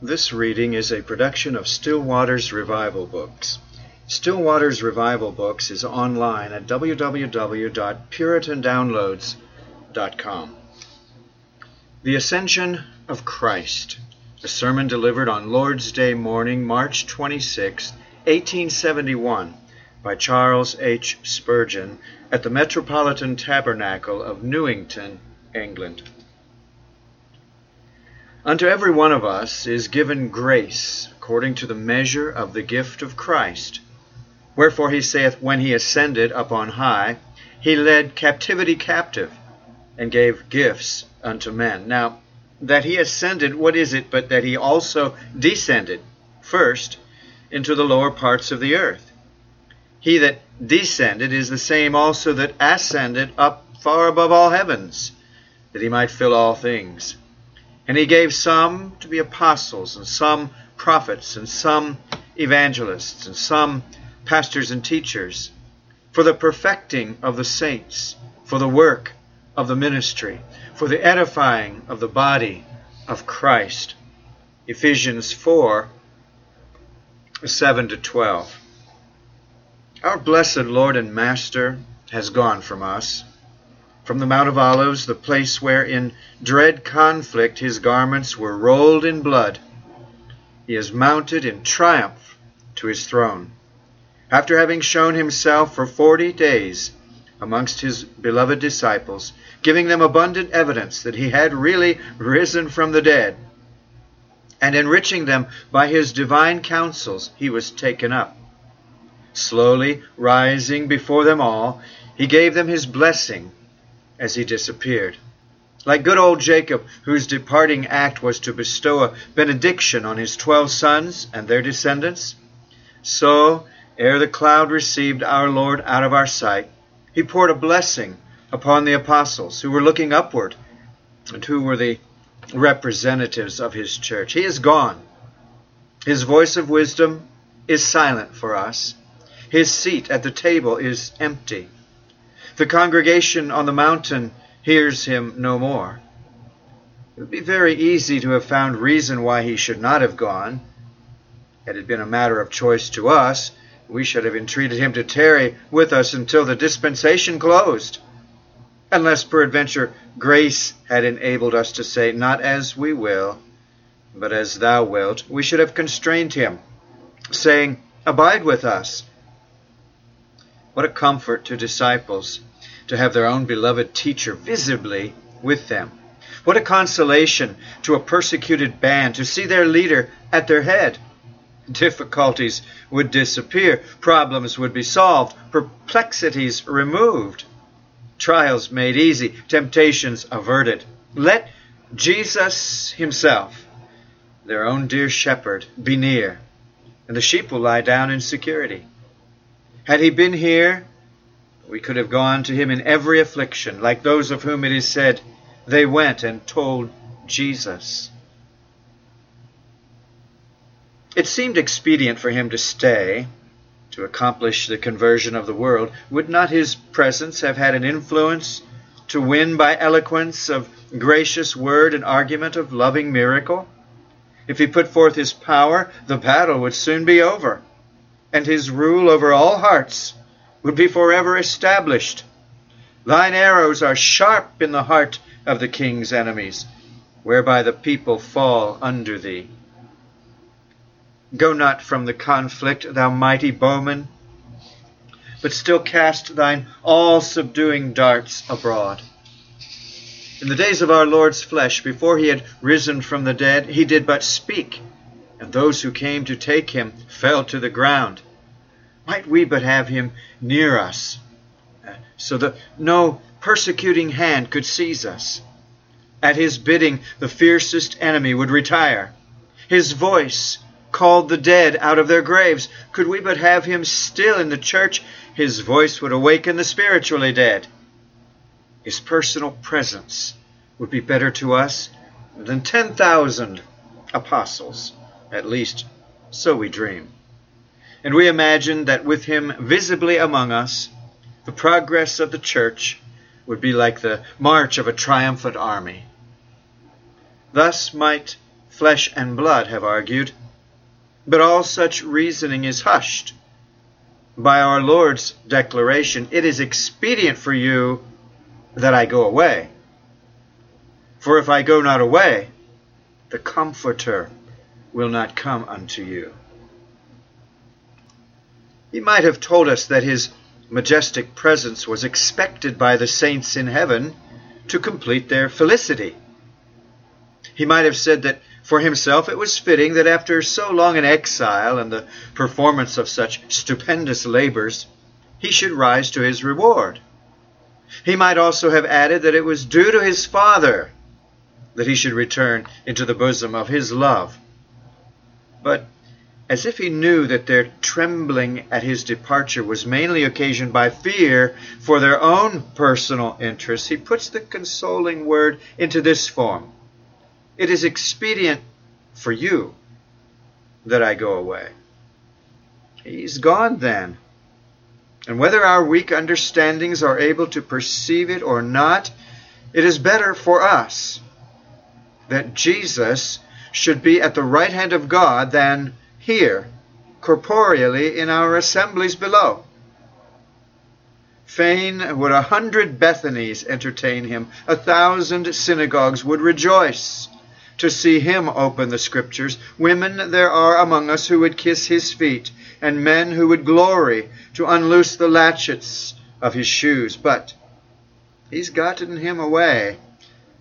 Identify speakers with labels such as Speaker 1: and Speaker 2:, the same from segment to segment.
Speaker 1: This reading is a production of Still Waters Revival Books. Still Waters Revival Books is online at www.puritandownloads.com. The Ascension of Christ, a sermon delivered on Lord's Day morning, March 26, 1871, by Charles H. Spurgeon at the Metropolitan Tabernacle of Newington, England. Unto every one of us is given grace according to the measure of the gift of Christ. Wherefore he saith, When he ascended up on high, he led captivity captive, and gave gifts unto men. Now, that he ascended, what is it but that he also descended, first, into the lower parts of the earth? He that descended is the same also that ascended up far above all heavens, that he might fill all things. And he gave some to be apostles, and some prophets, and some evangelists, and some pastors and teachers, for the perfecting of the saints, for the work of the ministry, for the edifying of the body of Christ. Ephesians 4 7 to 12. Our blessed Lord and Master has gone from us from the Mount of Olives, the place where in dread conflict his garments were rolled in blood. He is mounted in triumph to his throne. After having shown himself for forty days amongst his beloved disciples, giving them abundant evidence that he had really risen from the dead, and enriching them by his divine counsels, he was taken up. Slowly rising before them all, he gave them his blessing as he disappeared. Like good old Jacob, whose departing act was to bestow a benediction on his twelve sons and their descendants, so, ere the cloud received our Lord out of our sight, he poured a blessing upon the apostles who were looking upward and who were the representatives of his church. He is gone. His voice of wisdom is silent for us. His seat at the table is empty. The congregation on the mountain hears him no more. It would be very easy to have found reason why he should not have gone. Had it been a matter of choice to us, we should have entreated him to tarry with us until the dispensation closed. Unless peradventure grace had enabled us to say, Not as we will, but as thou wilt, we should have constrained him, saying, Abide with us. What a comfort to disciples to have their own beloved teacher visibly with them. What a consolation to a persecuted band to see their leader at their head. Difficulties would disappear, problems would be solved, perplexities removed, trials made easy, temptations averted. Let Jesus Himself, their own dear shepherd, be near, and the sheep will lie down in security. Had He been here, we could have gone to him in every affliction, like those of whom it is said, They went and told Jesus. It seemed expedient for him to stay, to accomplish the conversion of the world. Would not his presence have had an influence to win by eloquence of gracious word and argument of loving miracle? If he put forth his power, the battle would soon be over, and his rule over all hearts would be forever established. Thine arrows are sharp in the heart of the king's enemies, whereby the people fall under thee. Go not from the conflict, thou mighty bowman, but still cast thine all subduing darts abroad. In the days of our Lord's flesh, before he had risen from the dead, he did but speak, and those who came to take him fell to the ground. Might we but have him near us, uh, so that no persecuting hand could seize us. At his bidding, the fiercest enemy would retire. His voice called the dead out of their graves. Could we but have him still in the church, his voice would awaken the spiritually dead. His personal presence would be better to us than 10,000 apostles. At least, so we dream and we imagine that with him visibly among us, the progress of the church would be like the march of a triumphant army. Thus might flesh and blood have argued. But all such reasoning is hushed by our Lord's declaration It is expedient for you that I go away. For if I go not away, the Comforter will not come unto you. He might have told us that his majestic presence was expected by the saints in heaven to complete their felicity. He might have said that for himself it was fitting that after so long an exile and the performance of such stupendous labors, he should rise to his reward. He might also have added that it was due to his Father that he should return into the bosom of his love. But as if he knew that their trembling at his departure was mainly occasioned by fear for their own personal interests, he puts the consoling word into this form It is expedient for you that I go away. He's gone then. And whether our weak understandings are able to perceive it or not, it is better for us that Jesus should be at the right hand of God than here, corporeally, in our assemblies below. Fain would a hundred Bethanies entertain him, a thousand synagogues would rejoice to see him open the Scriptures. Women there are among us who would kiss his feet, and men who would glory to unloose the latchets of his shoes. But he's gotten him away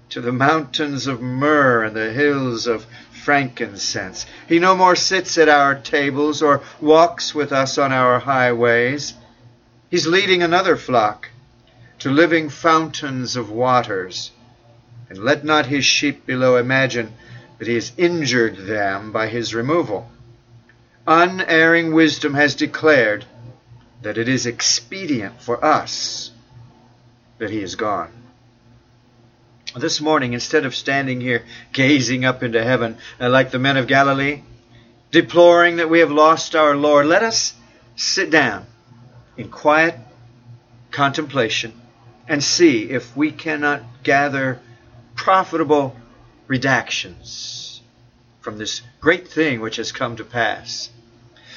Speaker 1: to the mountains of myrrh and the hills of frankincense. He no more sits at our tables or walks with us on our highways. He's leading another flock to living fountains of waters. And let not his sheep below imagine that he has injured them by his removal. Unerring wisdom has declared that it is expedient for us that he is gone. This morning, instead of standing here gazing up into heaven uh, like the men of Galilee, deploring that we have lost our Lord, let us sit down in quiet contemplation and see if we cannot gather profitable redactions from this great thing which has come to pass.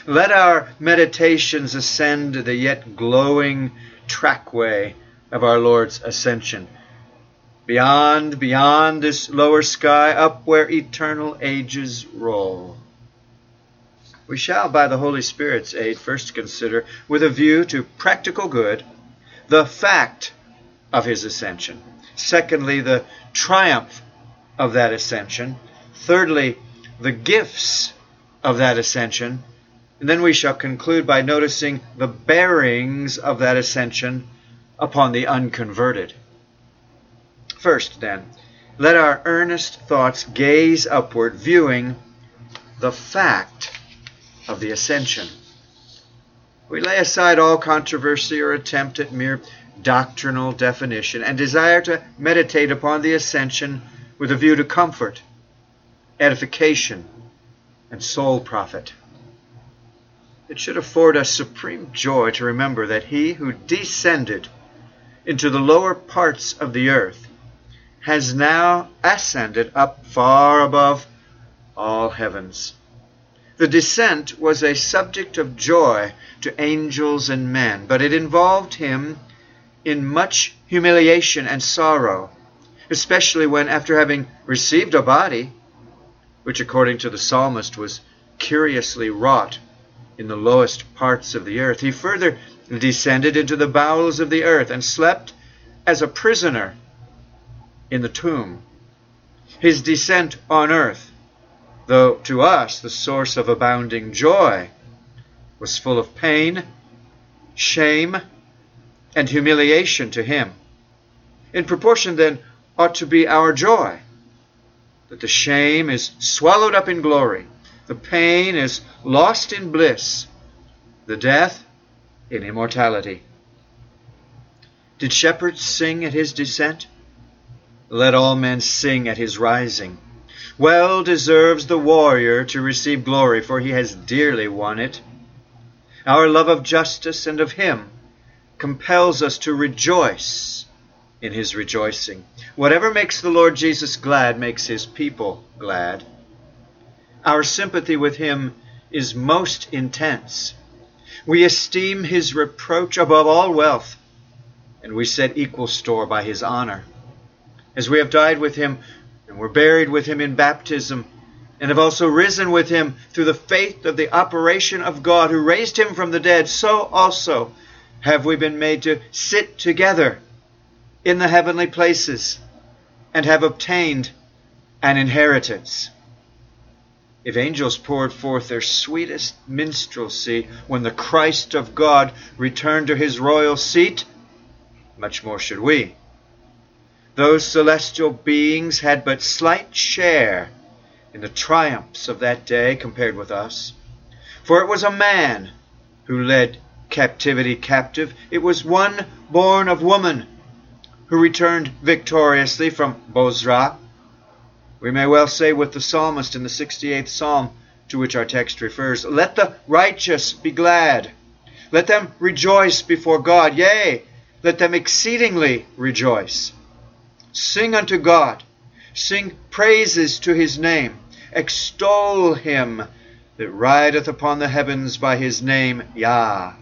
Speaker 1: Let our meditations ascend the yet glowing trackway of our Lord's ascension Beyond, beyond this lower sky, up where eternal ages roll. We shall, by the Holy Spirit's aid, first consider, with a view to practical good, the fact of his ascension. Secondly, the triumph of that ascension. Thirdly, the gifts of that ascension. And then we shall conclude by noticing the bearings of that ascension upon the unconverted. First, then, let our earnest thoughts gaze upward, viewing the fact of the ascension. We lay aside all controversy or attempt at mere doctrinal definition and desire to meditate upon the ascension with a view to comfort, edification, and soul profit. It should afford us supreme joy to remember that he who descended into the lower parts of the earth has now ascended up far above all heavens. The descent was a subject of joy to angels and men, but it involved him in much humiliation and sorrow, especially when, after having received a body, which according to the psalmist was curiously wrought in the lowest parts of the earth, he further descended into the bowels of the earth and slept as a prisoner in the tomb. His descent on earth, though to us the source of abounding joy, was full of pain, shame, and humiliation to him. In proportion, then, ought to be our joy that the shame is swallowed up in glory, the pain is lost in bliss, the death in immortality. Did shepherds sing at his descent? Let all men sing at his rising. Well deserves the warrior to receive glory, for he has dearly won it. Our love of justice and of him compels us to rejoice in his rejoicing. Whatever makes the Lord Jesus glad makes his people glad. Our sympathy with him is most intense. We esteem his reproach above all wealth, and we set equal store by his honor. As we have died with him and were buried with him in baptism, and have also risen with him through the faith of the operation of God who raised him from the dead, so also have we been made to sit together in the heavenly places and have obtained an inheritance. If angels poured forth their sweetest minstrelsy when the Christ of God returned to his royal seat, much more should we. Those celestial beings had but slight share in the triumphs of that day compared with us. For it was a man who led captivity captive. It was one born of woman who returned victoriously from Bozrah. We may well say with the psalmist in the 68th psalm to which our text refers, Let the righteous be glad. Let them rejoice before God. Yea, let them exceedingly rejoice. Sing unto God. Sing praises to his name. Extol him that rideth upon the heavens by his name, Yah,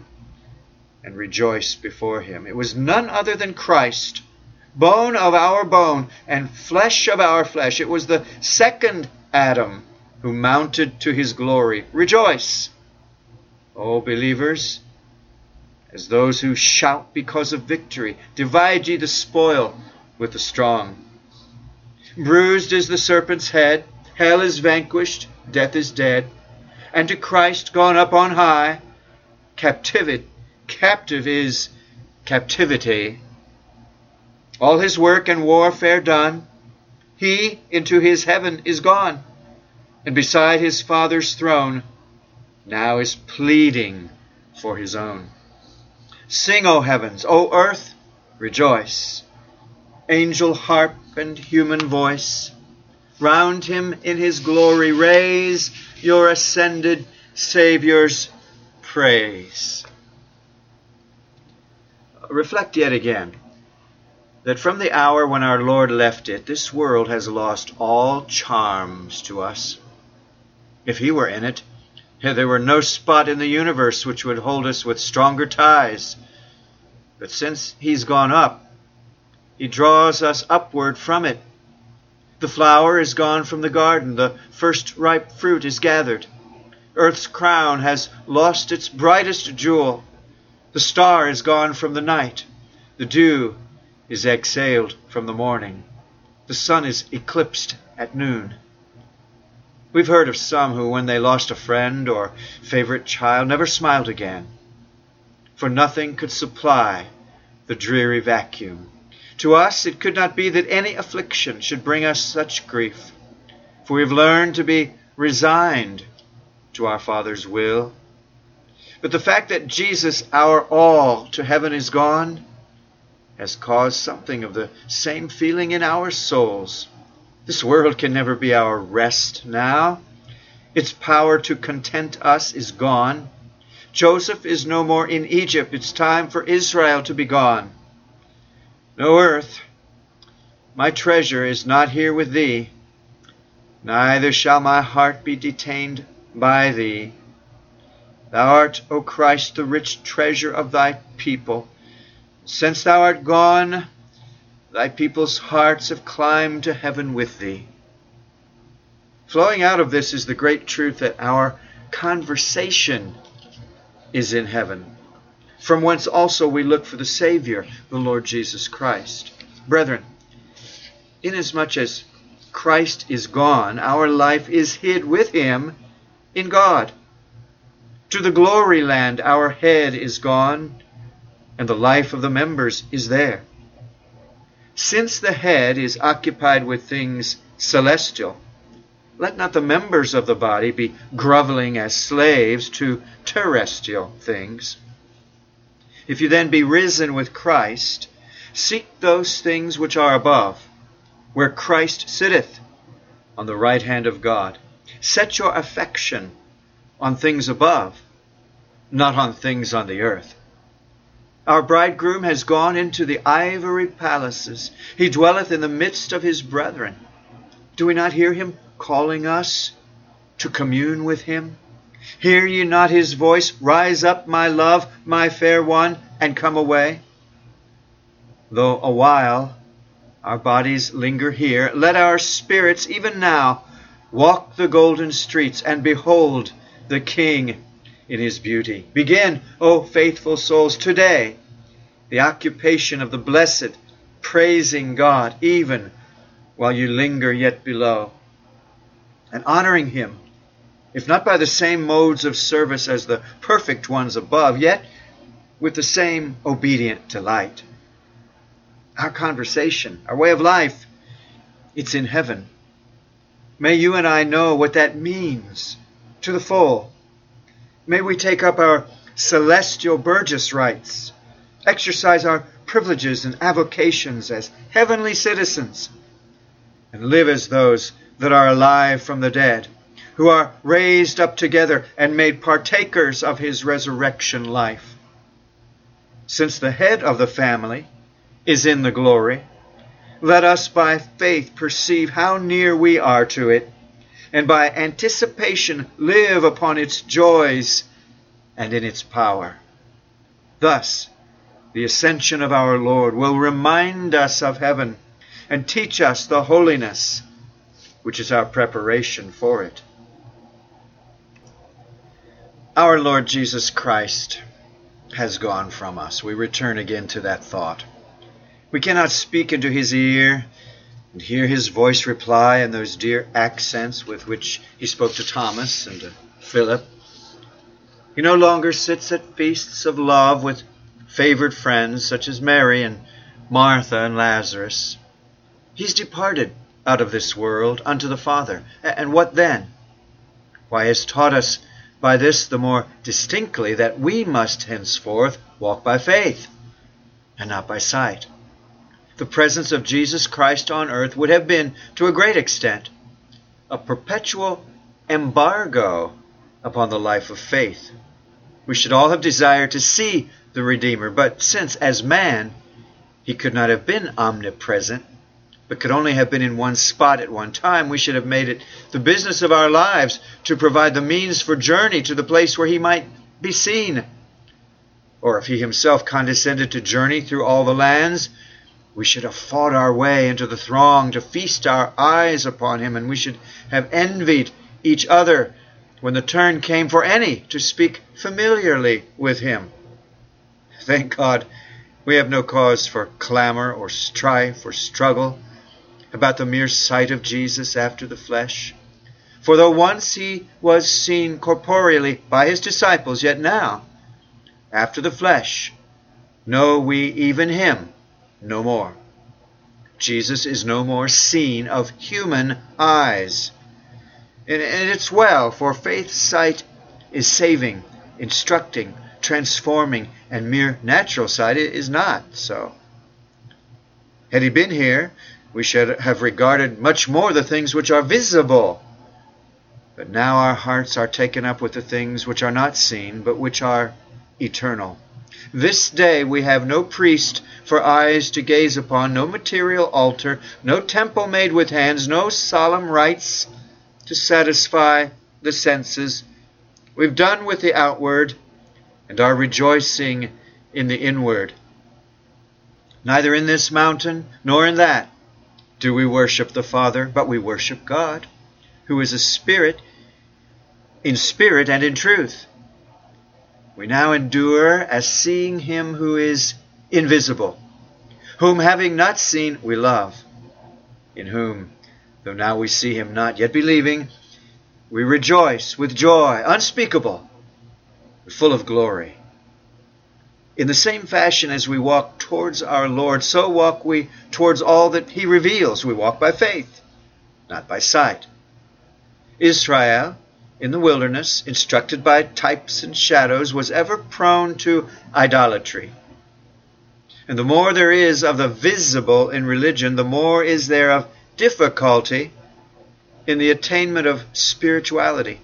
Speaker 1: and rejoice before him. It was none other than Christ, bone of our bone and flesh of our flesh. It was the second Adam who mounted to his glory. Rejoice, O believers, as those who shout because of victory. Divide ye the spoil with the strong. Bruised is the serpent's head, hell is vanquished, death is dead, and to Christ gone up on high, captivity, captive is captivity. All his work and warfare done, he into his heaven is gone, and beside his Father's throne now is pleading for his own. Sing, O heavens, O earth, rejoice angel harp and human voice. Round him in his glory raise your ascended Saviour's praise. Reflect yet again that from the hour when our Lord left it, this world has lost all charms to us. If he were in it, there were no spot in the universe which would hold us with stronger ties. But since he's gone up, he draws us upward from it. The flower is gone from the garden, the first ripe fruit is gathered. Earth's crown has lost its brightest jewel. The star is gone from the night. The dew is exhaled from the morning. The sun is eclipsed at noon. We've heard of some who, when they lost a friend or favorite child, never smiled again, for nothing could supply the dreary vacuum. To us it could not be that any affliction should bring us such grief, for we have learned to be resigned to our Father's will. But the fact that Jesus, our all to heaven is gone, has caused something of the same feeling in our souls. This world can never be our rest now. Its power to content us is gone. Joseph is no more in Egypt. It's time for Israel to be gone. No earth, my treasure is not here with thee, neither shall my heart be detained by thee. Thou art, O Christ, the rich treasure of thy people. Since thou art gone, thy people's hearts have climbed to heaven with thee. Flowing out of this is the great truth that our conversation is in heaven from whence also we look for the Savior, the Lord Jesus Christ. Brethren, inasmuch as Christ is gone, our life is hid with him in God. To the glory land our head is gone, and the life of the members is there. Since the head is occupied with things celestial, let not the members of the body be groveling as slaves to terrestrial things. If you then be risen with Christ, seek those things which are above, where Christ sitteth on the right hand of God. Set your affection on things above, not on things on the earth. Our bridegroom has gone into the ivory palaces. He dwelleth in the midst of his brethren. Do we not hear him calling us? to commune with him? Hear ye not his voice? Rise up, my love, my fair one, and come away. Though a while our bodies linger here, let our spirits even now walk the golden streets and behold the King in his beauty. Begin, O faithful souls, today the occupation of the blessed, praising God, even while you linger yet below, and honoring Him, if not by the same modes of service as the perfect ones above, yet with the same obedient delight. Our conversation, our way of life, it's in heaven. May you and I know what that means to the full. May we take up our celestial burgess rights, exercise our privileges and avocations as heavenly citizens, and live as those that are alive from the dead, who are raised up together and made partakers of his resurrection life. Since the head of the family is in the glory, let us by faith perceive how near we are to it and by anticipation live upon its joys and in its power. Thus, the ascension of our Lord will remind us of heaven and teach us the holiness which is our preparation for it. Our Lord Jesus Christ has gone from us. We return again to that thought. We cannot speak into his ear and hear his voice reply in those dear accents with which he spoke to Thomas and to Philip. He no longer sits at feasts of love with favored friends such as Mary and Martha and Lazarus. He's departed out of this world unto the Father. And what then? Why, has taught us by this the more distinctly that we must henceforth walk by faith and not by sight the presence of Jesus Christ on earth would have been, to a great extent, a perpetual embargo upon the life of faith. We should all have desired to see the Redeemer, but since, as man, he could not have been omnipresent, but could only have been in one spot at one time, we should have made it the business of our lives to provide the means for journey to the place where he might be seen. Or if he himself condescended to journey through all the lands, we should have fought our way into the throng to feast our eyes upon him, and we should have envied each other when the turn came for any to speak familiarly with him. Thank God we have no cause for clamor or strife or struggle about the mere sight of Jesus after the flesh. For though once he was seen corporeally by his disciples, yet now, after the flesh, know we even him no more. Jesus is no more seen of human eyes. And, it's well, for faith's sight is saving, instructing, transforming, and mere natural sight is not so. Had he been here, we should have regarded much more the things which are visible. But now our hearts are taken up with the things which are not seen, but which are eternal. This day we have no priest for eyes to gaze upon, no material altar, no temple made with hands, no solemn rites to satisfy the senses. We've done with the outward and are rejoicing in the inward. Neither in this mountain nor in that do we worship the Father, but we worship God, who is a spirit, in spirit and in truth. We now endure as seeing him who is invisible, whom having not seen we love, in whom, though now we see him not, yet believing, we rejoice with joy unspeakable, full of glory. In the same fashion as we walk towards our Lord, so walk we towards all that he reveals. We walk by faith, not by sight. Israel, in the wilderness, instructed by types and shadows, was ever prone to idolatry. And the more there is of the visible in religion, the more is there of difficulty in the attainment of spirituality.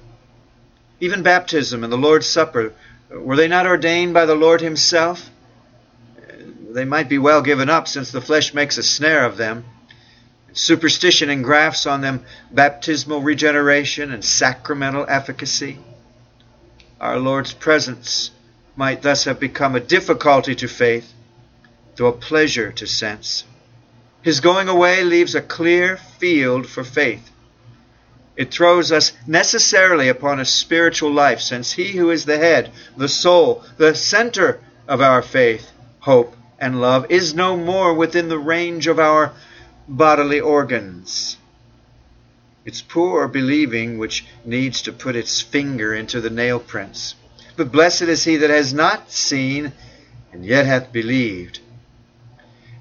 Speaker 1: Even baptism and the Lord's Supper, were they not ordained by the Lord Himself? They might be well given up, since the flesh makes a snare of them Superstition engrafts on them baptismal regeneration and sacramental efficacy. Our Lord's presence might thus have become a difficulty to faith, though a pleasure to sense. His going away leaves a clear field for faith. It throws us necessarily upon a spiritual life, since He who is the head, the soul, the center of our faith, hope, and love is no more within the range of our bodily organs. It's poor believing which needs to put its finger into the nail prints. But blessed is he that has not seen and yet hath believed.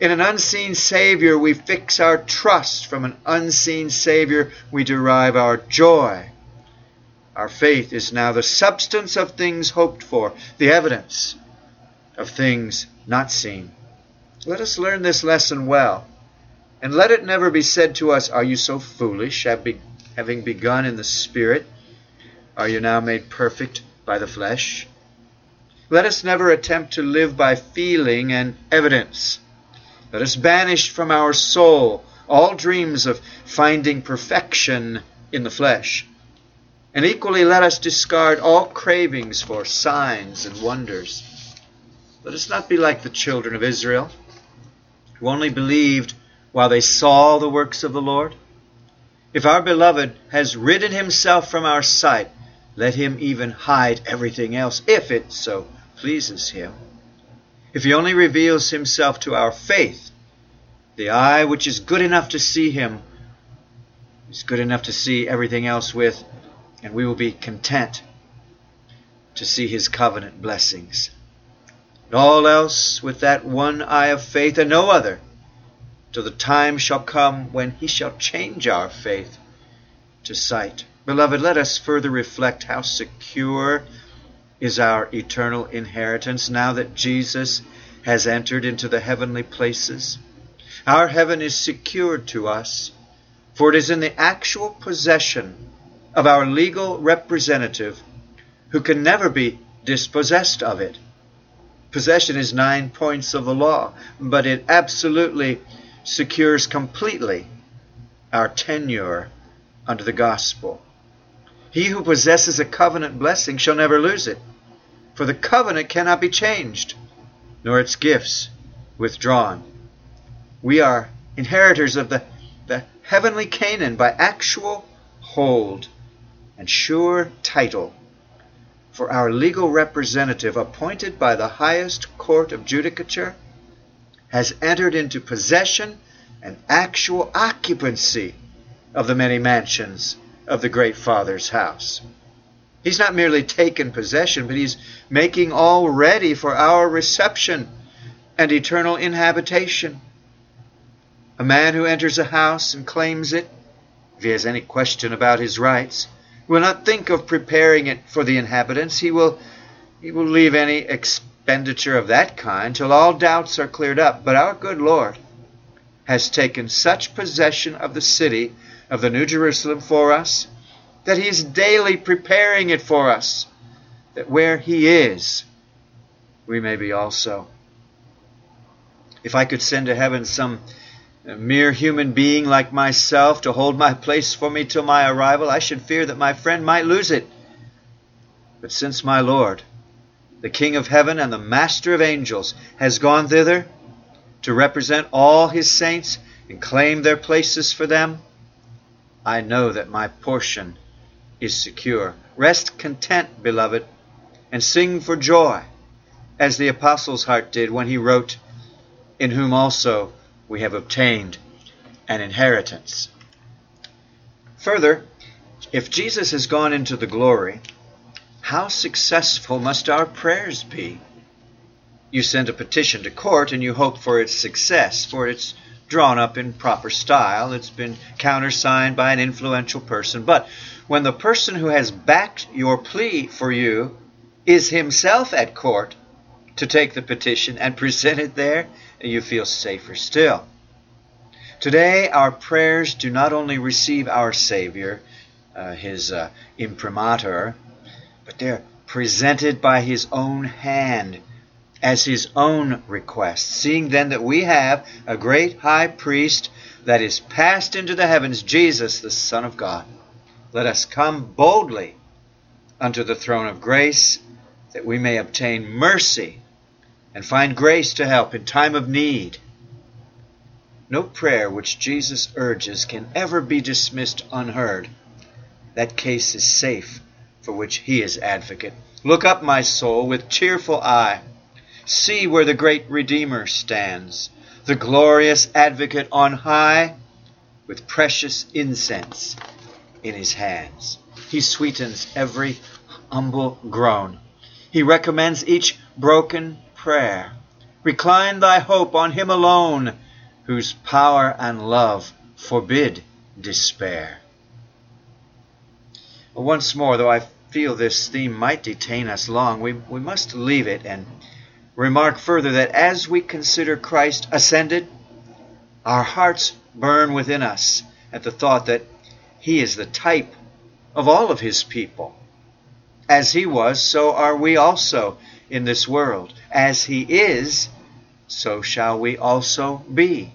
Speaker 1: In an unseen Savior we fix our trust. From an unseen Savior we derive our joy. Our faith is now the substance of things hoped for, the evidence of things not seen. Let us learn this lesson well. And let it never be said to us, Are you so foolish, having begun in the Spirit? Are you now made perfect by the flesh? Let us never attempt to live by feeling and evidence. Let us banish from our soul all dreams of finding perfection in the flesh. And equally, let us discard all cravings for signs and wonders. Let us not be like the children of Israel, who only believed while they saw the works of the Lord? If our beloved has ridden himself from our sight, let him even hide everything else, if it so pleases him. If he only reveals himself to our faith, the eye which is good enough to see him is good enough to see everything else with, and we will be content to see his covenant blessings. And all else with that one eye of faith and no other till the time shall come when he shall change our faith to sight. Beloved, let us further reflect how secure is our eternal inheritance now that Jesus has entered into the heavenly places. Our heaven is secured to us, for it is in the actual possession of our legal representative who can never be dispossessed of it. Possession is nine points of the law, but it absolutely secures completely our tenure under the gospel. He who possesses a covenant blessing shall never lose it, for the covenant cannot be changed, nor its gifts withdrawn. We are inheritors of the, the heavenly Canaan by actual hold and sure title. For our legal representative, appointed by the highest court of judicature, has entered into possession and actual occupancy of the many mansions of the great Father's house. He's not merely taken possession, but he's making all ready for our reception and eternal inhabitation. A man who enters a house and claims it, if he has any question about his rights, will not think of preparing it for the inhabitants. He will, he will leave any expenditure of that kind till all doubts are cleared up. But our good Lord has taken such possession of the city of the New Jerusalem for us that he is daily preparing it for us, that where he is, we may be also. If I could send to heaven some uh, mere human being like myself to hold my place for me till my arrival, I should fear that my friend might lose it. But since my Lord, the King of heaven and the Master of angels, has gone thither to represent all his saints and claim their places for them, I know that my portion is secure. Rest content, beloved, and sing for joy, as the Apostle's heart did when he wrote, In whom also we have obtained an inheritance. Further, if Jesus has gone into the glory, how successful must our prayers be? You send a petition to court and you hope for its success, for it's drawn up in proper style, it's been countersigned by an influential person. But when the person who has backed your plea for you is himself at court to take the petition and present it there, you feel safer still. Today, our prayers do not only receive our Savior, uh, his uh, imprimatur, but they're presented by his own hand as his own request. Seeing then that we have a great high priest that is passed into the heavens, Jesus, the Son of God, let us come boldly unto the throne of grace that we may obtain mercy and find grace to help in time of need. No prayer which Jesus urges can ever be dismissed unheard. That case is safe for which he is advocate. Look up, my soul, with cheerful eye. See where the great Redeemer stands, the glorious advocate on high, with precious incense in his hands. He sweetens every humble groan. He recommends each broken prayer. Recline thy hope on him alone, whose power and love forbid despair. Once more, though I feel this theme might detain us long, we, we must leave it and remark further that as we consider Christ ascended, our hearts burn within us at the thought that he is the type of all of his people. As he was, so are we also in this world. As he is, so shall we also be.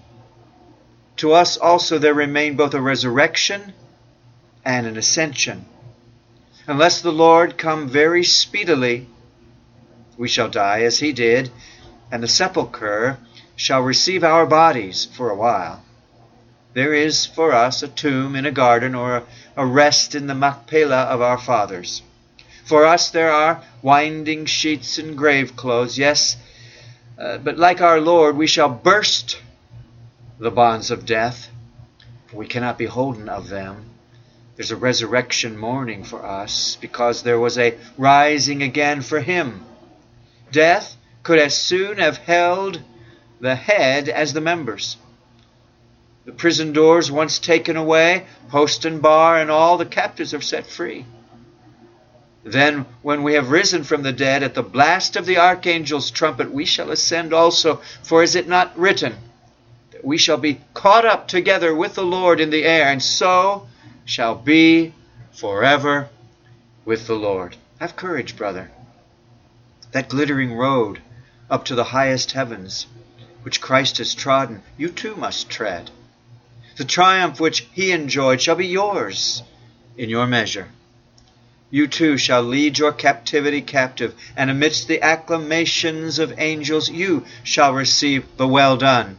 Speaker 1: To us also there remain both a resurrection and an ascension. Unless the Lord come very speedily, we shall die as he did, and the sepulchre shall receive our bodies for a while. There is for us a tomb in a garden or a rest in the Machpelah of our fathers. For us there are winding sheets and grave clothes, yes, uh, but like our Lord, we shall burst the bonds of death, for we cannot be holden of them. There's a resurrection morning for us, because there was a rising again for him. Death could as soon have held the head as the members. The prison doors once taken away, post and bar and all, the captives are set free. Then, when we have risen from the dead at the blast of the archangel's trumpet, we shall ascend also. For is it not written that we shall be caught up together with the Lord in the air, and so shall be forever with the Lord? Have courage, brother. That glittering road up to the highest heavens, which Christ has trodden, you too must tread. The triumph which he enjoyed shall be yours in your measure. You too shall lead your captivity captive, and amidst the acclamations of angels you shall receive the well done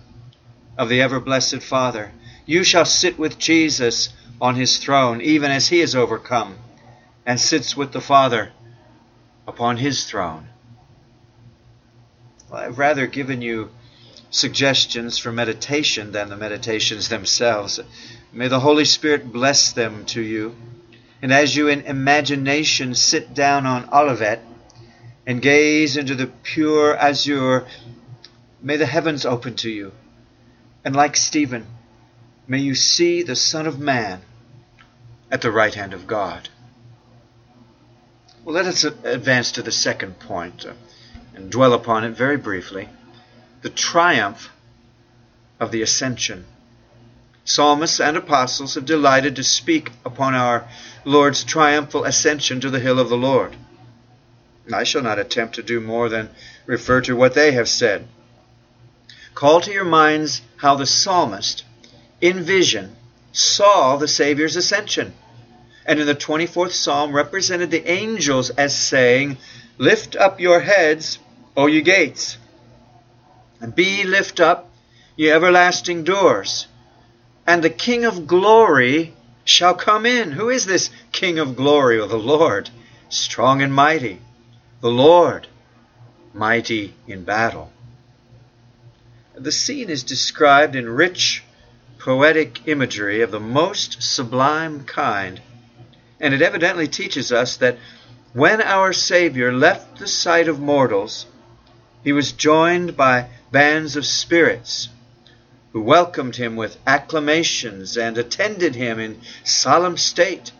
Speaker 1: of the ever blessed Father. You shall sit with Jesus on his throne, even as he is overcome, and sits with the Father upon his throne. Well, I've rather given you suggestions for meditation than the meditations themselves. May the Holy Spirit bless them to you. And as you in imagination sit down on Olivet and gaze into the pure azure, may the heavens open to you. And like Stephen, may you see the Son of Man at the right hand of God. Well, let us advance to the second uh, and dwell upon it very briefly the triumph of the ascension. Psalmists and apostles have delighted to speak upon our Lord's triumphal ascension to the hill of the Lord. I shall not attempt to do more than refer to what they have said. Call to your minds how the psalmist, in vision, saw the Savior's ascension, and in the 24th psalm represented the angels as saying, Lift up your heads, O ye gates, and be lift up, ye everlasting doors and the King of glory shall come in. Who is this King of glory? Or the Lord, strong and mighty. The Lord, mighty in battle. The scene is described in rich, poetic imagery of the most sublime kind, and it evidently teaches us that when our Savior left the sight of mortals, he was joined by bands of spirits who welcomed him with acclamations and attended him in solemn state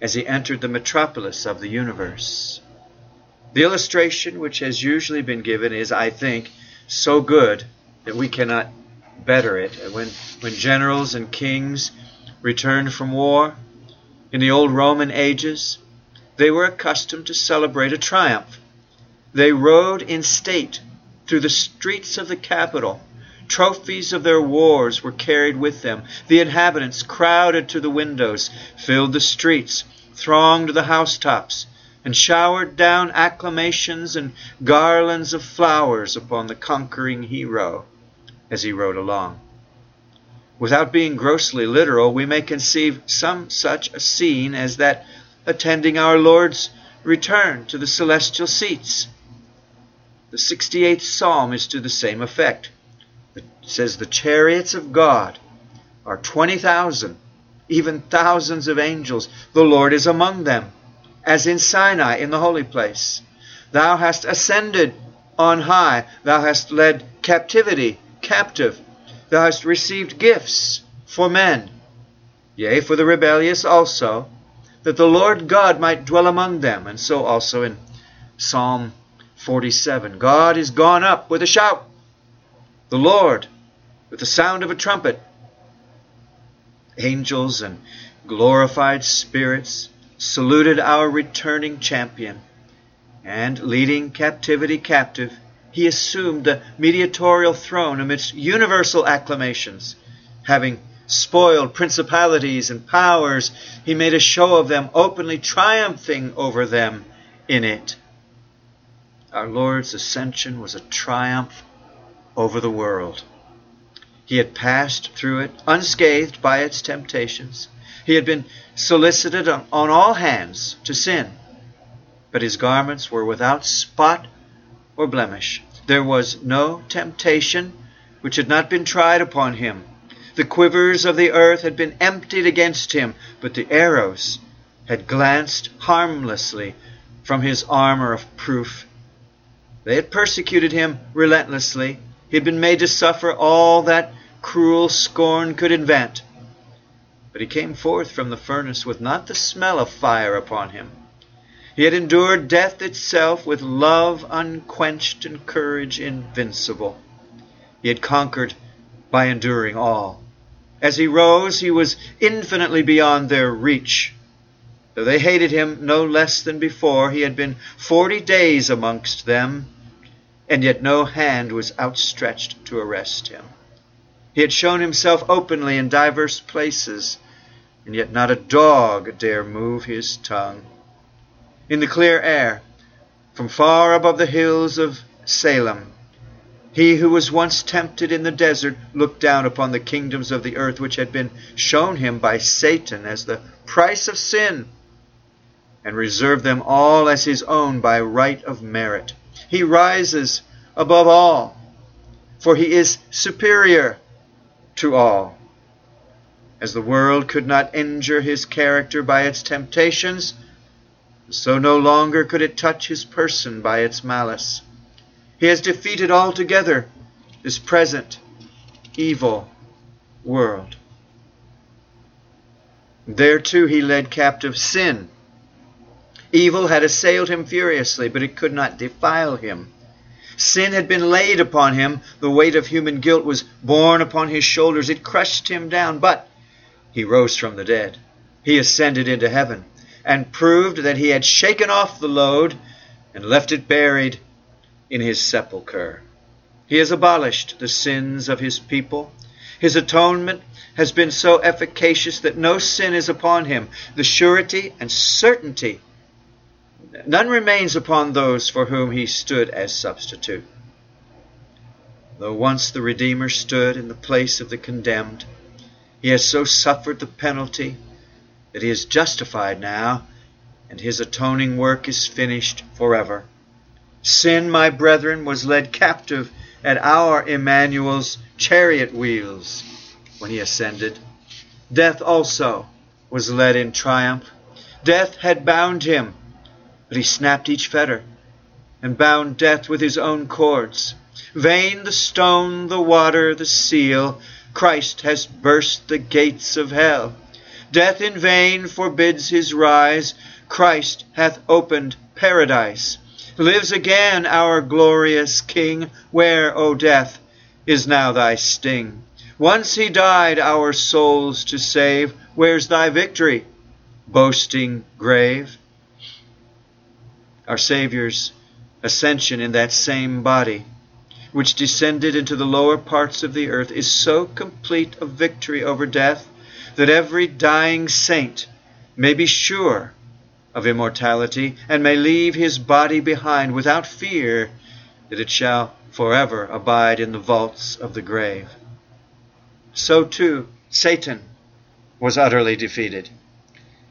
Speaker 1: as he entered the metropolis of the universe. The illustration which has usually been given is, I think, so good that we cannot better it. When, when generals and kings returned from war in the old Roman ages, they were accustomed to celebrate a triumph. They rode in state through the streets of the capital. Trophies of their wars were carried with them. The inhabitants crowded to the windows, filled the streets, thronged the housetops, and showered down acclamations and garlands of flowers upon the conquering hero as he rode along. Without being grossly literal, we may conceive some such a scene as that attending our Lord's return to the celestial seats. The 68th Psalm is to the same effect. It says, The chariots of God are 20,000, even thousands of angels. The Lord is among them, as in Sinai in the holy place. Thou hast ascended on high. Thou hast led captivity captive. Thou hast received gifts for men, yea, for the rebellious also, that the Lord God might dwell among them. And so also in Psalm 47 God is gone up with a shout, the Lord with the sound of a trumpet. Angels and glorified spirits saluted our returning champion, and leading captivity captive, he assumed the mediatorial throne amidst universal acclamations, having spoiled principalities and powers, he made a show of them, openly triumphing over them in it. Our Lord's ascension was a triumph over the world. He had passed through it unscathed by its temptations. He had been solicited on, on all hands to sin, but his garments were without spot or blemish. There was no temptation which had not been tried upon him. The quivers of the earth had been emptied against him, but the arrows had glanced harmlessly from his armor of proof. They had persecuted him relentlessly. He had been made to suffer all that cruel scorn could invent. But he came forth from the furnace with not the smell of fire upon him. He had endured death itself with love unquenched and courage invincible. He had conquered by enduring all. As he rose, he was infinitely beyond their reach. Though they hated him no less than before, he had been forty days amongst them, and yet no hand was outstretched to arrest him. He had shown himself openly in divers places, and yet not a dog dare move his tongue. In the clear air, from far above the hills of Salem, he who was once tempted in the desert looked down upon the kingdoms of the earth which had been shown him by Satan as the price of sin, and reserved them all as his own by right of merit. He rises above all, for he is superior to all. As the world could not injure his character by its temptations, so no longer could it touch his person by its malice. He has defeated altogether this present evil world. There too he led captive sin. Evil had assailed him furiously, but it could not defile him. Sin had been laid upon him. The weight of human guilt was borne upon his shoulders. It crushed him down. But he rose from the dead. He ascended into heaven and proved that he had shaken off the load and left it buried in his sepulchre. He has abolished the sins of his people. His atonement has been so efficacious that no sin is upon him. The surety and certainty, none remains upon those for whom he stood as substitute. Though once the Redeemer stood in the place of the condemned, he has so suffered the penalty that he is justified now, and his atoning work is finished forever. Sin, my brethren, was led captive at our Emmanuel's chariot wheels when he ascended. Death also was led in triumph. Death had bound him, but he snapped each fetter and bound death with his own cords. Vain the stone, the water, the seal. Christ has burst the gates of hell. Death in vain forbids his rise. Christ hath opened paradise lives again our glorious King. Where, O death, is now thy sting? Once he died our souls to save. Where's thy victory, boasting grave? Our Savior's ascension in that same body, which descended into the lower parts of the earth, is so complete a victory over death that every dying saint may be sure of immortality and may leave his body behind without fear that it shall forever abide in the vaults of the grave. So too, Satan was utterly defeated.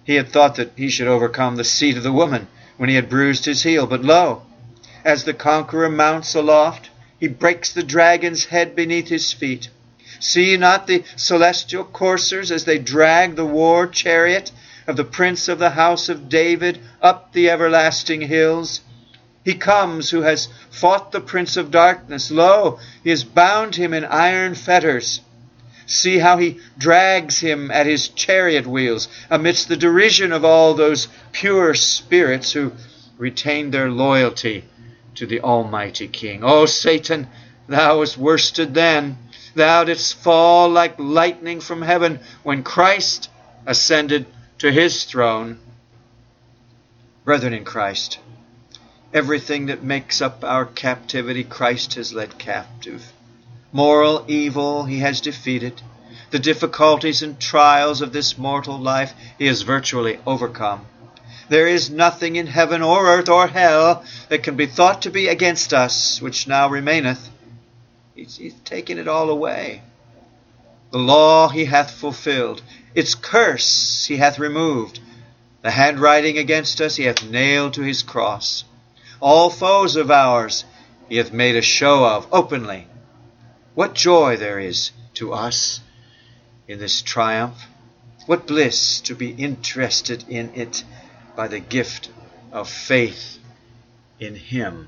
Speaker 1: He had thought that he should overcome the seed of the woman when he had bruised his heel, but lo, as the conqueror mounts aloft, he breaks the dragon's head beneath his feet. See not the celestial coursers as they drag the war chariot of the prince of the house of David up the everlasting hills? He comes who has fought the prince of darkness. Lo, he has bound him in iron fetters. See how he drags him at his chariot wheels amidst the derision of all those pure spirits who retain their loyalty to the Almighty King. O Satan, thou wast worsted then. Thou didst fall like lightning from heaven when Christ ascended to his throne. Brethren in Christ, everything that makes up our captivity, Christ has led captive. Moral evil he has defeated. The difficulties and trials of this mortal life he has virtually overcome. There is nothing in heaven or earth or hell that can be thought to be against us, which now remaineth. He's, he's taken it all away. The law he hath fulfilled. Its curse he hath removed. The handwriting against us he hath nailed to his cross. All foes of ours he hath made a show of openly what joy there is to us in this triumph! What bliss to be interested in it by the gift of faith in Him.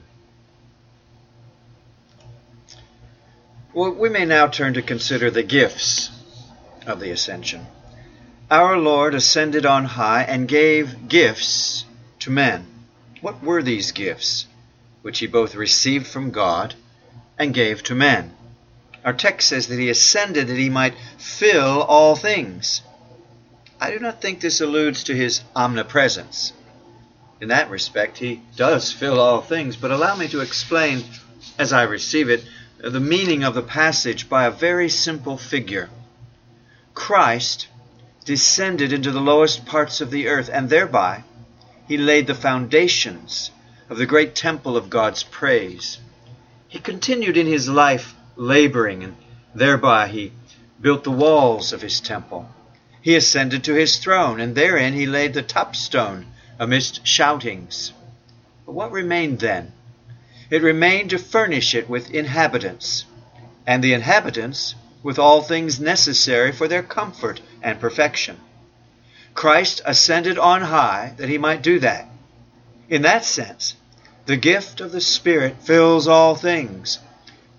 Speaker 1: Well, we may now turn to consider the gifts of the ascension. Our Lord ascended on high and gave gifts to men. What were these gifts, which he both received from God and gave to men? Our text says that he ascended that he might fill all things. I do not think this alludes to his omnipresence. In that respect, he does fill all things, but allow me to explain, as I receive it, the meaning of the passage by a very simple figure. Christ descended into the lowest parts of the earth, and thereby he laid the foundations of the great temple of God's praise. He continued in his life laboring, and thereby he built the walls of his temple. He ascended to his throne, and therein he laid the top stone amidst shoutings. But what remained then? It remained to furnish it with inhabitants, and the inhabitants with all things necessary for their comfort and perfection. Christ ascended on high that he might do that. In that sense, the gift of the Spirit fills all things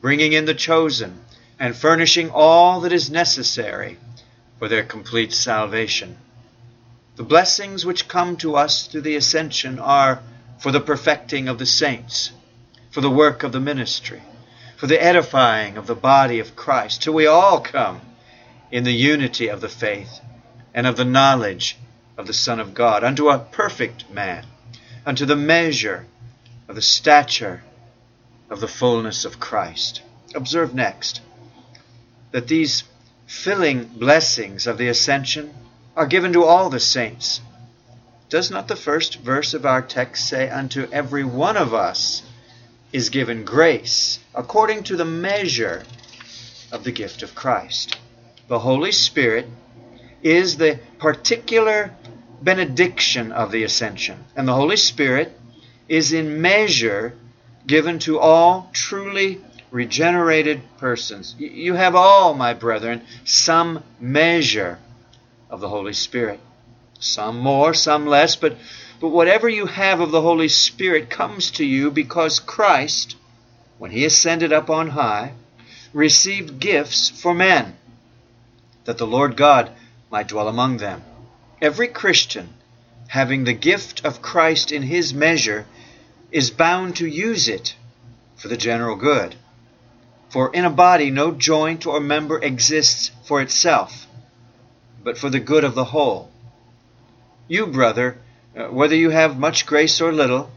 Speaker 1: bringing in the chosen, and furnishing all that is necessary for their complete salvation. The blessings which come to us through the ascension are for the perfecting of the saints, for the work of the ministry, for the edifying of the body of Christ, till we all come in the unity of the faith and of the knowledge of the Son of God, unto a perfect man, unto the measure of the stature of the fullness of Christ. Observe next that these filling blessings of the ascension are given to all the saints. Does not the first verse of our text say, Unto every one of us is given grace according to the measure of the gift of Christ? The Holy Spirit is the particular benediction of the ascension, and the Holy Spirit is in measure given to all truly regenerated persons. You have all, my brethren, some measure of the Holy Spirit. Some more, some less, but, but whatever you have of the Holy Spirit comes to you because Christ, when he ascended up on high, received gifts for men, that the Lord God might dwell among them. Every Christian, having the gift of Christ in his measure, is bound to use it for the general good. For in a body no joint or member exists for itself, but for the good of the whole. You, brother, uh, whether you have much grace or little,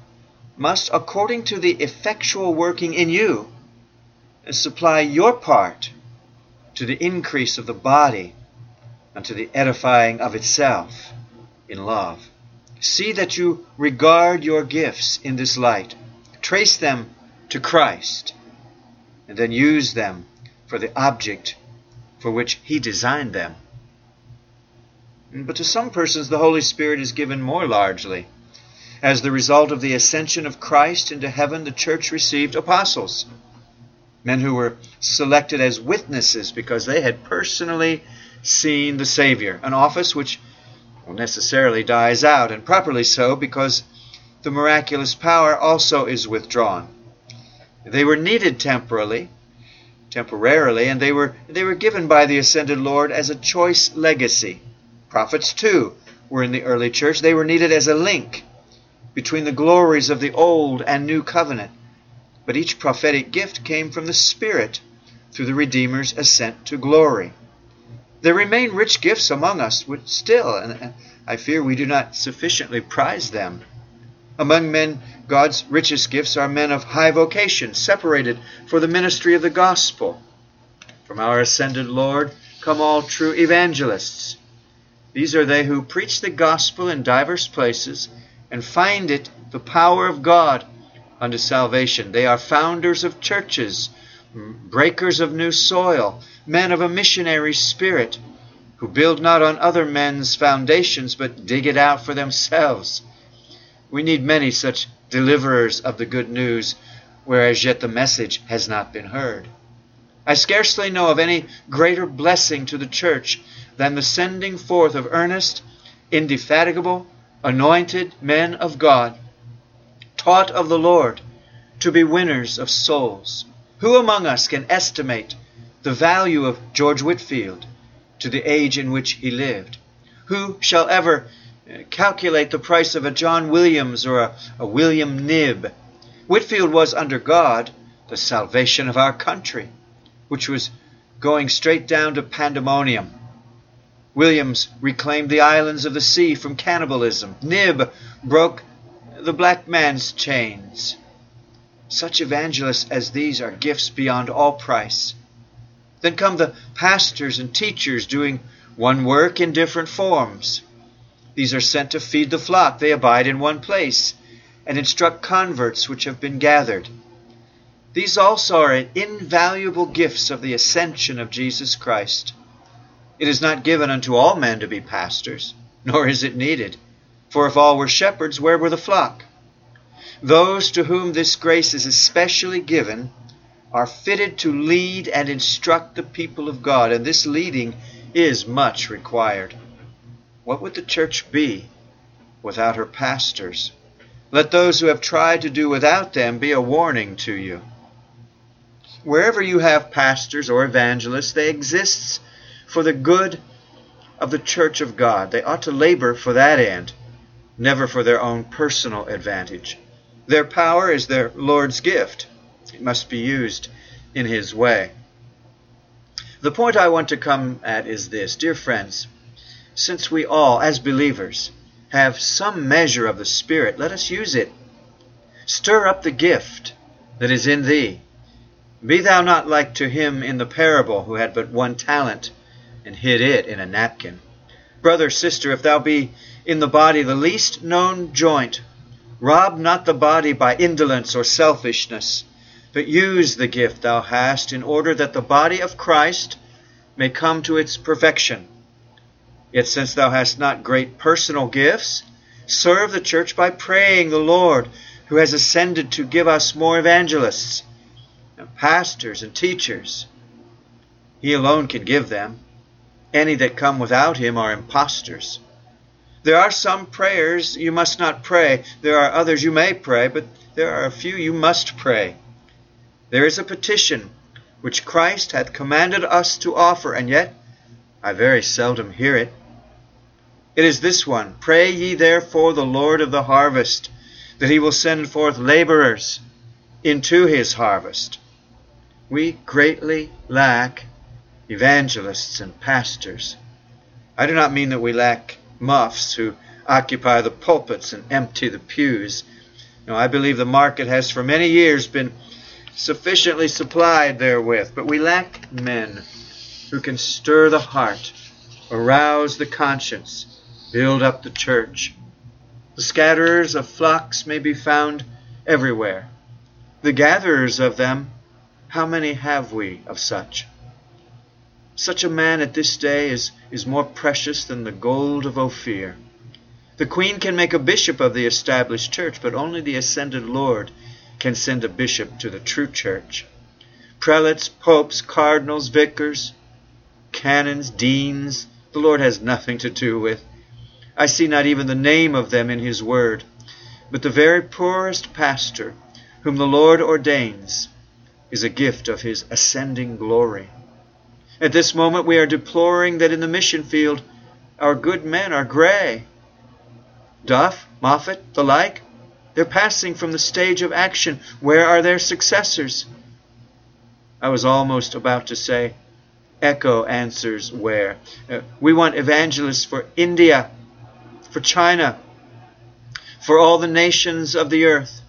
Speaker 1: must, according to the effectual working in you, supply your part to the increase of the body and to the edifying of itself in love. See that you regard your gifts in this light, trace them to Christ, and then use them for the object for which He designed them. But to some persons, the Holy Spirit is given more largely. As the result of the ascension of Christ into heaven, the church received apostles, men who were selected as witnesses because they had personally seen the Savior, an office which well, necessarily dies out, and properly so, because the miraculous power also is withdrawn. They were needed temporally, temporarily, and they were they were given by the ascended Lord as a choice legacy. Prophets too were in the early church. They were needed as a link between the glories of the old and new covenant. But each prophetic gift came from the Spirit through the Redeemer's ascent to glory. There remain rich gifts among us, which still, and I fear we do not sufficiently prize them. Among men, God's richest gifts are men of high vocation, separated for the ministry of the gospel. From our ascended Lord come all true evangelists. These are they who preach the gospel in divers places and find it the power of God unto salvation. They are founders of churches, breakers of new soil, men of a missionary spirit, who build not on other men's foundations, but dig it out for themselves. We need many such deliverers of the good news, where as yet the message has not been heard. I scarcely know of any greater blessing to the church than the sending forth of earnest, indefatigable, anointed men of God, taught of the Lord, to be winners of souls. Who among us can estimate the value of George Whitefield to the age in which he lived? Who shall ever uh, calculate the price of a John Williams or a, a William Knibb? Whitefield was under God the salvation of our country, which was going straight down to pandemonium. Williams reclaimed the islands of the sea from cannibalism. Knibb broke the black man's chains. Such evangelists as these are gifts beyond all price. Then come the pastors and teachers doing one work in different forms. These are sent to feed the flock. They abide in one place and instruct converts which have been gathered. These also are invaluable gifts of the ascension of Jesus Christ. It is not given unto all men to be pastors, nor is it needed. For if all were shepherds, where were the flock? Those to whom this grace is especially given are fitted to lead and instruct the people of God, and this leading is much required. What would the church be without her pastors? Let those who have tried to do without them be a warning to you. Wherever you have pastors or evangelists, they exist for the good of the church of God. They ought to labor for that end, never for their own personal advantage. Their power is their Lord's gift. It must be used in His way. The point I want to come at is this Dear friends, since we all, as believers, have some measure of the Spirit, let us use it. Stir up the gift that is in thee. Be thou not like to him in the parable who had but one talent and hid it in a napkin. Brother, sister, if thou be in the body the least known joint, rob not the body by indolence or selfishness but use the gift thou hast in order that the body of Christ may come to its perfection. Yet since thou hast not great personal gifts, serve the church by praying the Lord, who has ascended to give us more evangelists, and pastors, and teachers. He alone can give them. Any that come without him are impostors. There are some prayers you must not pray. There are others you may pray, but there are a few you must pray. There is a petition which Christ hath commanded us to offer, and yet I very seldom hear it. It is this one Pray ye therefore the Lord of the harvest, that he will send forth laborers into his harvest. We greatly lack evangelists and pastors. I do not mean that we lack muffs who occupy the pulpits and empty the pews. Now, I believe the market has for many years been sufficiently supplied therewith, but we lack men who can stir the heart, arouse the conscience, build up the church. The scatterers of flocks may be found everywhere. The gatherers of them, how many have we of such? Such a man at this day is, is more precious than the gold of Ophir. The queen can make a bishop of the established church, but only the ascended Lord can send a bishop to the true church. Prelates, popes, cardinals, vicars, canons, deans, the Lord has nothing to do with. I see not even the name of them in His Word. But the very poorest pastor, whom the Lord ordains, is a gift of His ascending glory. At this moment, we are deploring that in the mission field our good men are gray Duff, Moffat, the like, they're passing from the stage of action. Where are their successors? I was almost about to say, Echo answers where. Uh, we want evangelists for India, for China, for all the nations of the earth.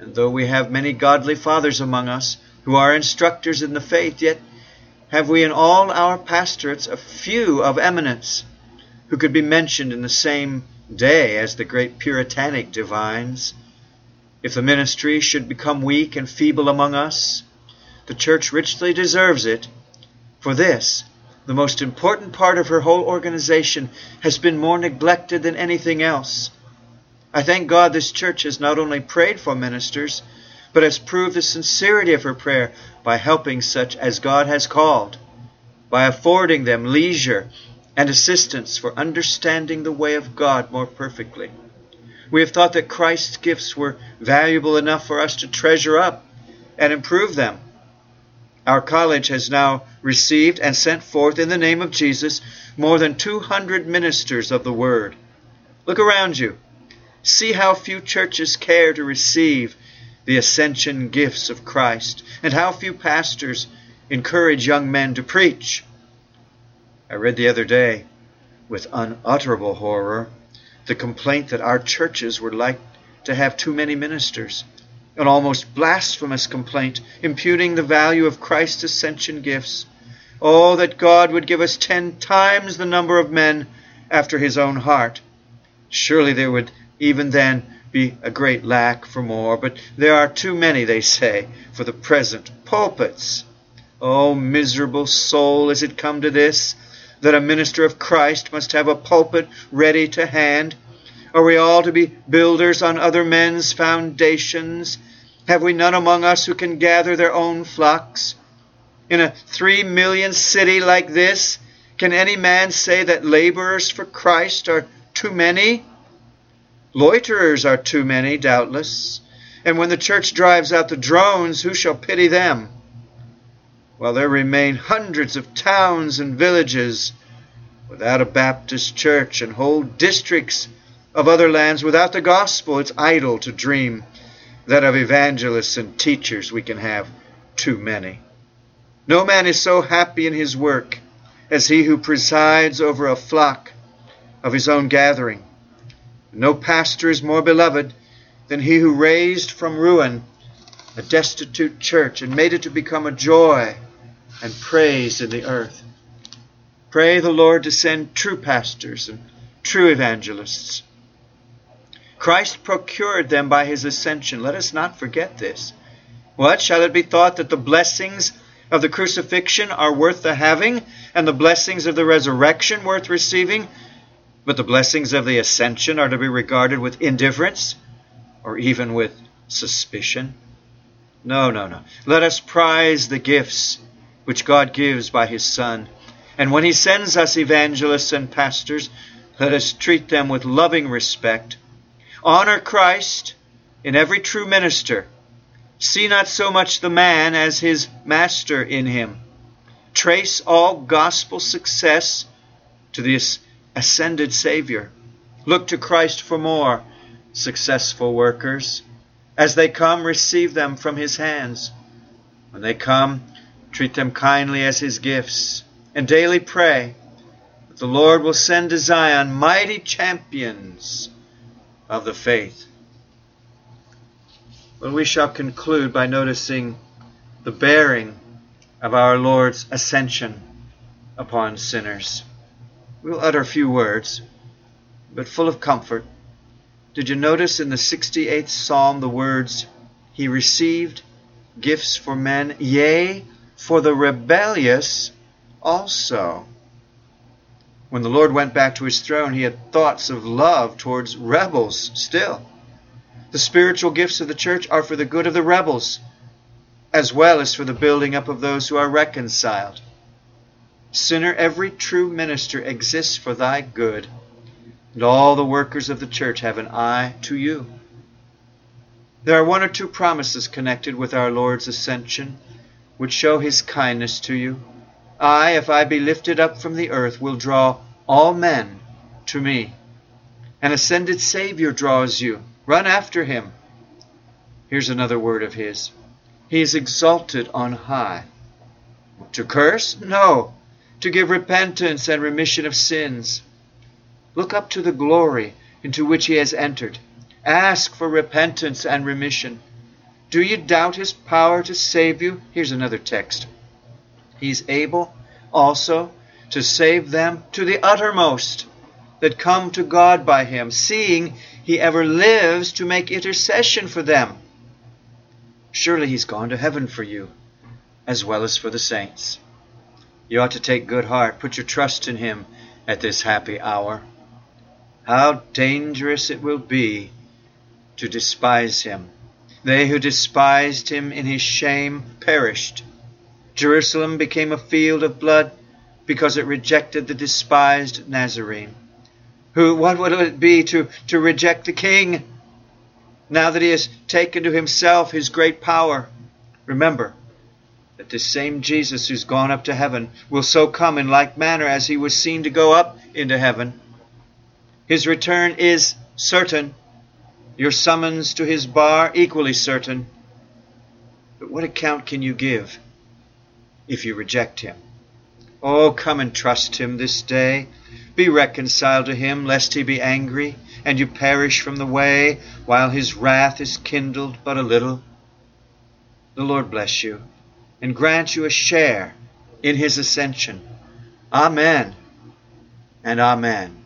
Speaker 1: And though we have many godly fathers among us who are instructors in the faith, yet have we in all our pastorates a few of eminence who could be mentioned in the same day as the great Puritanic divines. If the ministry should become weak and feeble among us, the church richly deserves it. For this, the most important part of her whole organization, has been more neglected than anything else. I thank God this church has not only prayed for ministers, but has proved the sincerity of her prayer by helping such as God has called, by affording them leisure and assistance for understanding the way of God more perfectly. We have thought that Christ's gifts were valuable enough for us to treasure up and improve them. Our college has now received and sent forth in the name of Jesus more than 200 ministers of the Word. Look around you. See how few churches care to receive the ascension gifts of Christ, and how few pastors encourage young men to preach. I read the other day, with unutterable horror, the complaint that our churches were like to have too many ministers, an almost blasphemous complaint, imputing the value of Christ's ascension gifts. Oh, that God would give us ten times the number of men after his own heart. Surely there would even then be a great lack for more, but there are too many, they say, for the present pulpits. Oh, miserable soul, is it come to this? that a minister of Christ must have a pulpit ready to hand? Are we all to be builders on other men's foundations? Have we none among us who can gather their own flocks? In a three million city like this, can any man say that laborers for Christ are too many? Loiterers are too many, doubtless. And when the church drives out the drones, who shall pity them? while there remain hundreds of towns and villages without a Baptist church and whole districts of other lands without the gospel, it's idle to dream that of evangelists and teachers we can have too many. No man is so happy in his work as he who presides over a flock of his own gathering. No pastor is more beloved than he who raised from ruin a destitute church and made it to become a joy and praise in the earth. Pray the Lord to send true pastors and true evangelists. Christ procured them by his ascension. Let us not forget this. What? Shall it be thought that the blessings of the crucifixion are worth the having, and the blessings of the resurrection worth receiving, but the blessings of the ascension are to be regarded with indifference or even with suspicion? No, no, no. Let us prize the gifts which God gives by His Son. And when He sends us evangelists and pastors, let us treat them with loving respect. Honor Christ in every true minister. See not so much the man as his master in him. Trace all gospel success to the ascended Savior. Look to Christ for more successful workers. As they come, receive them from his hands. When they come, Treat them kindly as his gifts, and daily pray that the Lord will send to Zion mighty champions of the faith. Well, we shall conclude by noticing the bearing of our Lord's ascension upon sinners. We'll utter a few words, but full of comfort. Did you notice in the 68th Psalm the words, He received gifts for men, yea, for the rebellious also? When the Lord went back to his throne, he had thoughts of love towards rebels still. The spiritual gifts of the church are for the good of the rebels, as well as for the building up of those who are reconciled. Sinner, every true minister exists for thy good, and all the workers of the church have an eye to you. There are one or two promises connected with our Lord's ascension which show his kindness to you. I, if I be lifted up from the earth, will draw all men to me. An ascended Savior draws you. Run after him. Here's another word of his. He is exalted on high. To curse? No. To give repentance and remission of sins. Look up to the glory into which he has entered. Ask for repentance and remission. Do you doubt his power to save you? Here's another text. He's able also to save them to the uttermost that come to God by him, seeing he ever lives to make intercession for them. Surely he's gone to heaven for you, as well as for the saints. You ought to take good heart, put your trust in him at this happy hour. How dangerous it will be to despise him. They who despised him in his shame perished. Jerusalem became a field of blood because it rejected the despised Nazarene. Who, what would it be to, to reject the king now that he has taken to himself his great power? Remember that this same Jesus who's gone up to heaven will so come in like manner as he was seen to go up into heaven. His return is certain. Your summons to his bar equally certain. But what account can you give if you reject him? Oh, come and trust him this day. Be reconciled to him, lest he be angry, and you perish from the way, while his wrath is kindled but a little. The Lord bless you, and grant you a share in his ascension. Amen and Amen.